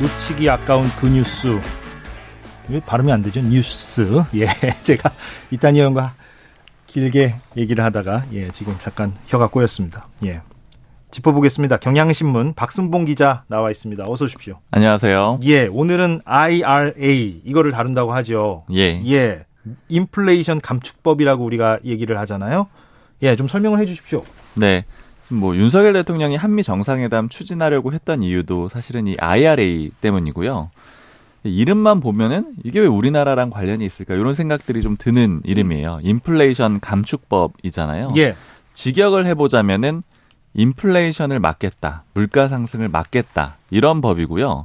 놓치기 아까운 그 뉴스. 왜 발음이 안 되죠? 뉴스. 예, 제가 이딴 의원과 길게 얘기를 하다가 예, 지금 잠깐 혀가 꼬였습니다. 예. 짚어보겠습니다. 경향신문 박승봉 기자 나와 있습니다. 어서 오십시오. 안녕하세요. 예, 오늘은 IRA 이거를 다룬다고 하죠. 예. 예. 인플레이션 감축법이라고 우리가 얘기를 하잖아요. 예, 좀 설명을 해 주십시오. 네. 뭐 윤석열 대통령이 한미 정상회담 추진하려고 했던 이유도 사실은 이 IRA 때문이고요. 이름만 보면은 이게 왜 우리나라랑 관련이 있을까 이런 생각들이 좀 드는 이름이에요. 인플레이션 감축법이잖아요. 예. 직역을 해보자면은 인플레이션을 막겠다, 물가 상승을 막겠다 이런 법이고요.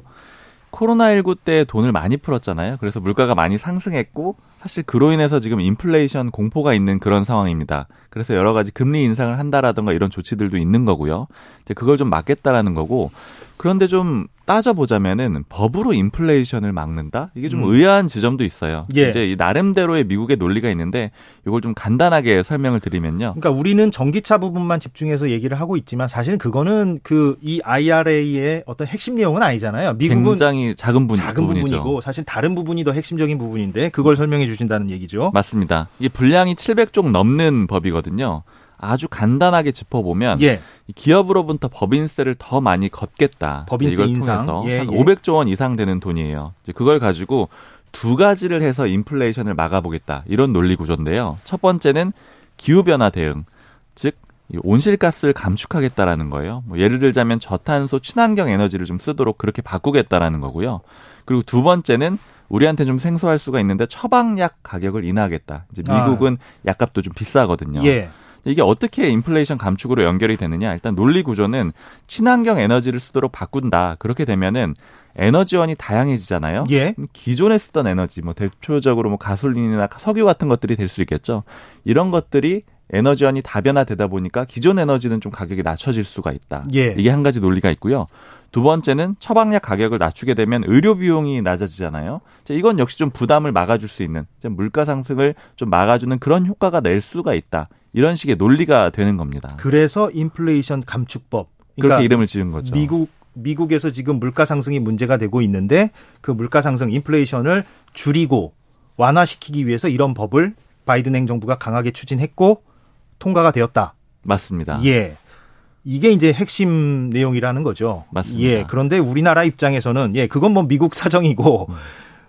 코로나19 때 돈을 많이 풀었잖아요. 그래서 물가가 많이 상승했고 사실 그로 인해서 지금 인플레이션 공포가 있는 그런 상황입니다. 그래서 여러 가지 금리 인상을 한다라든가 이런 조치들도 있는 거고요. 이제 그걸 좀 막겠다라는 거고 그런데 좀 따져보자면은 법으로 인플레이션을 막는다? 이게 좀 음. 의아한 지점도 있어요. 예. 이제 이 나름대로의 미국의 논리가 있는데 이걸 좀 간단하게 설명을 드리면요. 그러니까 우리는 전기차 부분만 집중해서 얘기를 하고 있지만 사실은 그거는 그 이 IRA의 어떤 핵심 내용은 아니잖아요. 미국은 굉장히 작은 분, 작은 부분이죠. 부분이고 사실 다른 부분이 더 핵심적인 부분인데 그걸 설명해 주 신다는 얘기죠. 맞습니다. 이게 분량이 700쪽 넘는 법이거든요. 아주 간단하게 짚어보면 예. 이 기업으로부터 법인세를 더 많이 걷겠다. 법인세 이걸 인상. 통해서 예, 한 예. 500조 원 이상 되는 돈이에요. 그걸 가지고 두 가지를 해서 인플레이션을 막아보겠다. 이런 논리 구조인데요. 첫 번째는 기후 변화 대응, 즉이 온실가스를 감축하겠다라는 거예요. 뭐 예를 들자면 저탄소 친환경 에너지를 좀 쓰도록 그렇게 바꾸겠다라는 거고요. 그리고 두 번째는 우리한테 좀 생소할 수가 있는데 처방약 가격을 인하하겠다. 이제 미국은 약값도 좀 비싸거든요. 아. 예. 이게 어떻게 인플레이션 감축으로 연결이 되느냐? 일단 논리 구조는 친환경 에너지를 쓰도록 바꾼다. 그렇게 되면은 에너지원이 다양해지잖아요. 예. 기존에 쓰던 에너지, 뭐 대표적으로 뭐 가솔린이나 석유 같은 것들이 될 수 있겠죠. 이런 것들이 에너지원이 다변화되다 보니까 기존 에너지는 좀 가격이 낮춰질 수가 있다. 예. 이게 한 가지 논리가 있고요. 두 번째는 처방약 가격을 낮추게 되면 의료 비용이 낮아지잖아요. 자, 이건 역시 좀 부담을 막아줄 수 있는 물가 상승을 좀 막아주는 그런 효과가 낼 수가 있다. 이런 식의 논리가 되는 겁니다. 그래서 인플레이션 감축법. 그렇게 그러니까 이름을 지은 거죠. 미국 미국에서 지금 물가 상승이 문제가 되고 있는데 그 물가 상승 인플레이션을 줄이고 완화시키기 위해서 이런 법을 바이든 행정부가 강하게 추진했고 통과가 되었다. 맞습니다. 예. 이게 이제 핵심 내용이라는 거죠. 맞습니다. 예. 그런데 우리나라 입장에서는 예, 그건 뭐 미국 사정이고 음.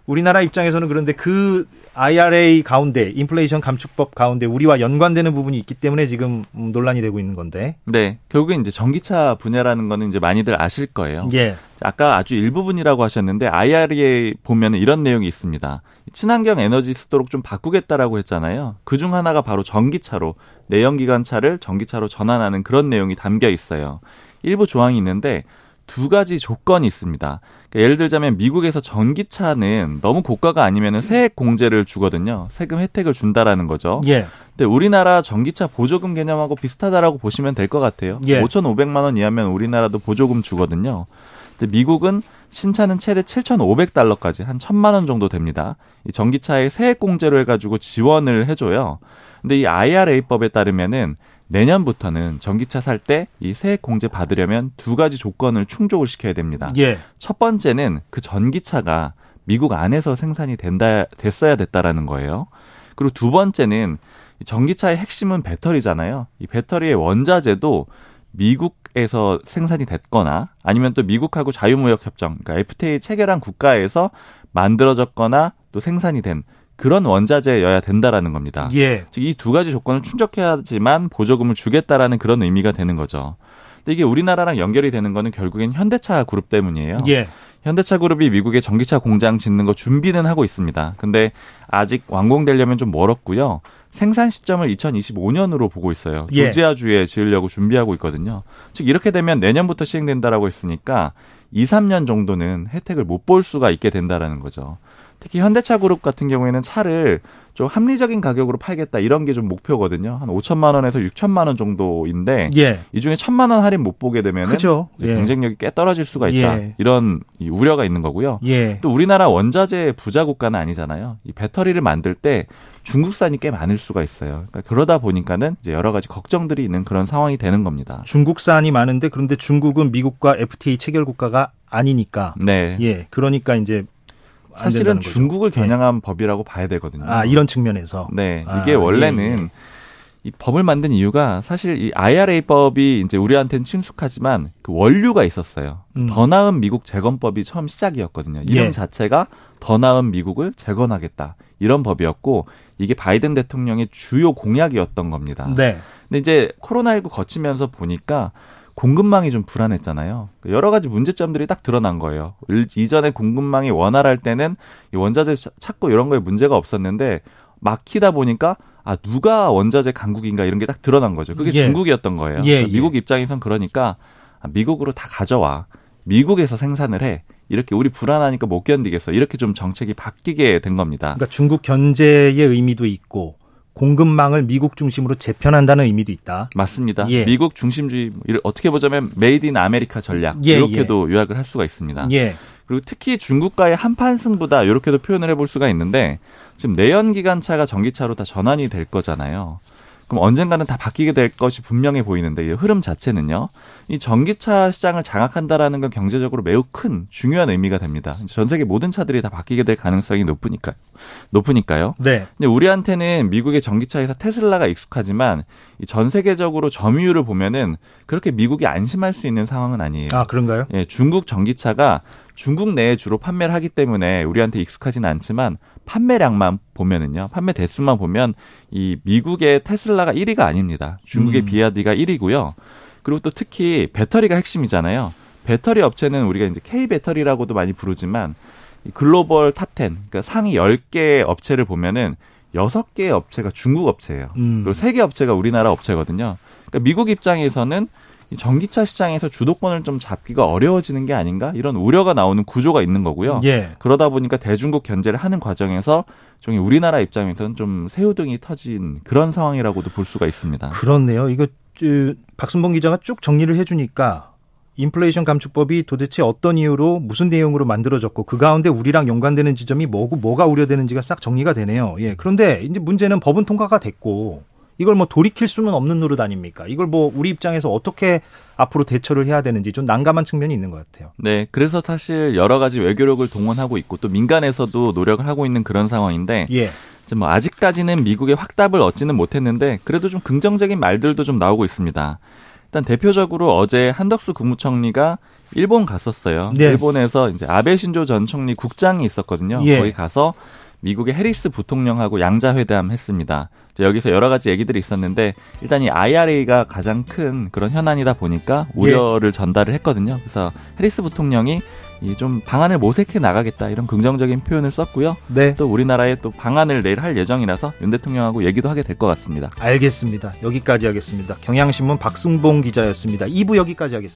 우리나라 입장에서는 그런데 그 IRA 가운데 인플레이션 감축법 가운데 우리와 연관되는 부분이 있기 때문에 지금 음, 논란이 되고 있는 건데. 네, 결국엔 이제 전기차 분야라는 거는 이제 많이들 아실 거예요. 예. 아까 아주 일부분이라고 하셨는데 IRA 보면 이런 내용이 있습니다. 친환경 에너지 쓰도록 좀 바꾸겠다라고 했잖아요. 그 중 하나가 바로 전기차로 내연기관차를 전기차로 전환하는 그런 내용이 담겨 있어요. 일부 조항이 있는데 두 가지 조건이 있습니다. 그러니까 예를 들자면 미국에서 전기차는 너무 고가가 아니면 세액 공제를 주거든요. 세금 혜택을 준다라는 거죠. 예. 근데 우리나라 전기차 보조금 개념하고 비슷하다라고 보시면 될 것 같아요. 예. 5,500만 원 이하면 우리나라도 보조금 주거든요. 근데 미국은 신차는 최대 7,500달러까지 한 1,000만 원 정도 됩니다. 이 전기차에 세액 공제로 해가지고 지원을 해줘요. 근데 이 IRA법에 따르면은 내년부터는 전기차 살 때 이 세액 공제 받으려면 두 가지 조건을 충족을 시켜야 됩니다. 예. 첫 번째는 그 전기차가 미국 안에서 생산이 된다 됐어야 됐다라는 거예요. 그리고 두 번째는 이 전기차의 핵심은 배터리잖아요. 이 배터리의 원자재도 미국에서 생산이 됐거나 아니면 또 미국하고 자유무역 협정, 그러니까 FTA 체결한 국가에서 만들어졌거나 또 생산이 된 그런 원자재여야 된다라는 겁니다. 예. 즉이 두 가지 조건을 충족해야지만 보조금을 주겠다라는 그런 의미가 되는 거죠. 근데 이게 우리나라랑 연결이 되는 거는 결국엔 현대차 그룹 때문이에요. 예. 현대차 그룹이 미국에 전기차 공장 짓는 거 준비는 하고 있습니다. 근데 아직 완공되려면 좀 멀었고요. 생산 시점을 2025년으로 보고 있어요. 예. 조지아주에 지으려고 준비하고 있거든요. 즉 이렇게 되면 내년부터 시행된다라고 했으니까 2, 3년 정도는 혜택을 못 볼 수가 있게 된다라는 거죠. 특히 현대차 그룹 같은 경우에는 차를 좀 합리적인 가격으로 팔겠다 이런 게 좀 목표거든요. 한 5천만 원에서 6천만 원 정도인데 예. 이 중에 천만 원 할인 못 보게 되면. 예. 경쟁력이 꽤 떨어질 수가 있다. 예. 이런 이 우려가 있는 거고요. 예. 또 우리나라 원자재 부자 국가는 아니잖아요. 이 배터리를 만들 때 중국산이 꽤 많을 수가 있어요. 그러니까 그러다 보니까는 이제 여러 가지 걱정들이 있는 그런 상황이 되는 겁니다. 중국산이 많은데 그런데 중국은 미국과 FTA 체결 국가가 아니니까. 네. 예. 그러니까 이제 안 사실은. 중국을 예. 겨냥한 법이라고 봐야 되거든요. 아, 이런 측면에서. 네, 아, 이게 원래는 예, 예. 이 법을 만든 이유가 사실 이 IRA법이 이제 우리한테는 친숙하지만 그 원류가 있었어요. 음. 더 나은 미국 재건법이 처음 시작이었거든요. 이름 예. 자체가 더 나은 미국을 재건하겠다 이런 법이었고 이게 바이든 대통령의 주요 공약이었던 겁니다. 네. 근데 이제 코로나19 거치면서 보니까 공급망이 좀 불안했잖아요. 여러 가지 문제점들이 딱 드러난 거예요. 일- 이전에 공급망이 원활할 때는 이 원자재 차- 찾고 이런 거에 문제가 없었는데 막히다 보니까 아 누가 원자재 강국인가 이런 게 딱 드러난 거죠. 그게 예. 중국이었던 거예요. 예, 그러니까 예. 미국 입장에선 그러니까 아, 미국으로 다 가져와. 미국에서 생산을 해. 이렇게 우리 불안하니까 못 견디겠어. 이렇게 좀 정책이 바뀌게 된 겁니다. 그러니까 중국 견제의 의미도 있고 공급망을 미국 중심으로 재편한다는 의미도 있다. 맞습니다. 예. 미국 중심주의 어떻게 보자면 made in America 전략 예, 이렇게도 요약을 할 수가 있습니다. 예. 그리고 특히 중국과의 한판 승부다 이렇게도 표현을 해볼 수가 있는데 지금 내연 기관차가 전기차로 다 전환이 될 거잖아요. 그럼 언젠가는 다 바뀌게 될 것이 분명해 보이는데 이 흐름 자체는요. 이 전기차 시장을 장악한다라는 건 경제적으로 매우 큰 중요한 의미가 됩니다. 전 세계 모든 차들이 다 바뀌게 될 가능성이 높으니까요. 높으니까요. 네. 근데 우리한테는 미국의 전기차 회사 테슬라가 익숙하지만 이전 세계적으로 점유율을 보면은 그렇게 미국이 안심할 수 있는 상황은 아니에요. 아, 그런가요? 예, 중국 전기차가 중국 내에 주로 판매를 하기 때문에 우리한테 익숙하지는 않지만 판매량만 보면은요. 판매 대수만 보면 이 미국의 테슬라가 1위가 아닙니다. 중국의 음. 비야디가 1위고요. 그리고 또 특히 배터리가 핵심이잖아요. 배터리 업체는 우리가 이제 K 배터리라고도 많이 부르지만 이 글로벌 top 10, 그러니까 상위 10개 업체를 보면은 6개의 업체가 중국 업체예요. 음. 그리고 3개 업체가 우리나라 업체거든요. 그러니까 미국 입장에서는 이 전기차 시장에서 주도권을 좀 잡기가 어려워지는 게 아닌가 이런 우려가 나오는 구조가 있는 거고요. 예. 그러다 보니까 대중국 견제를 하는 과정에서 좀 우리나라 입장에서는 좀 새우등이 터진 그런 상황이라고도 볼 수가 있습니다. 그렇네요. 이거 저, 박순봉 기자가 쭉 정리를 해주니까 인플레이션 감축법이 도대체 어떤 이유로 무슨 내용으로 만들어졌고 그 가운데 우리랑 연관되는 지점이 뭐고 뭐가 우려되는지가 싹 정리가 되네요. 예. 그런데 이제 문제는 법은 통과가 됐고 이걸 뭐 돌이킬 수는 없는 노릇 아닙니까? 이걸 뭐 우리 입장에서 어떻게 앞으로 대처를 해야 되는지 좀 난감한 측면이 있는 것 같아요. 네, 그래서 사실 여러 가지 외교력을 동원하고 있고 또 민간에서도 노력을 하고 있는 그런 상황인데 예. 뭐 아직까지는 미국의 확답을 얻지는 못했는데 그래도 좀 긍정적인 말들도 좀 나오고 있습니다. 일단 대표적으로 어제 한덕수 국무총리가 일본 갔었어요. 네. 일본에서 이제 아베 신조 전 총리 국장이 있었거든요. 예. 거기 가서 미국의 해리스 부통령하고 양자 회담 했습니다. 여기서 여러 가지 얘기들이 있었는데 일단 이 IRA가 가장 큰 그런 현안이다 보니까 예. 우려를 전달을 했거든요. 그래서 해리스 부통령이 이좀 방안을 모색해 나가겠다 이런 긍정적인 표현을 썼고요. 네. 또 우리나라에 또 방안을 내일 할 예정이라서 윤 대통령하고 얘기도 하게 될 것 같습니다. 알겠습니다. 여기까지 하겠습니다. 경향신문 박승봉 기자였습니다. 2부 여기까지 하겠습니다.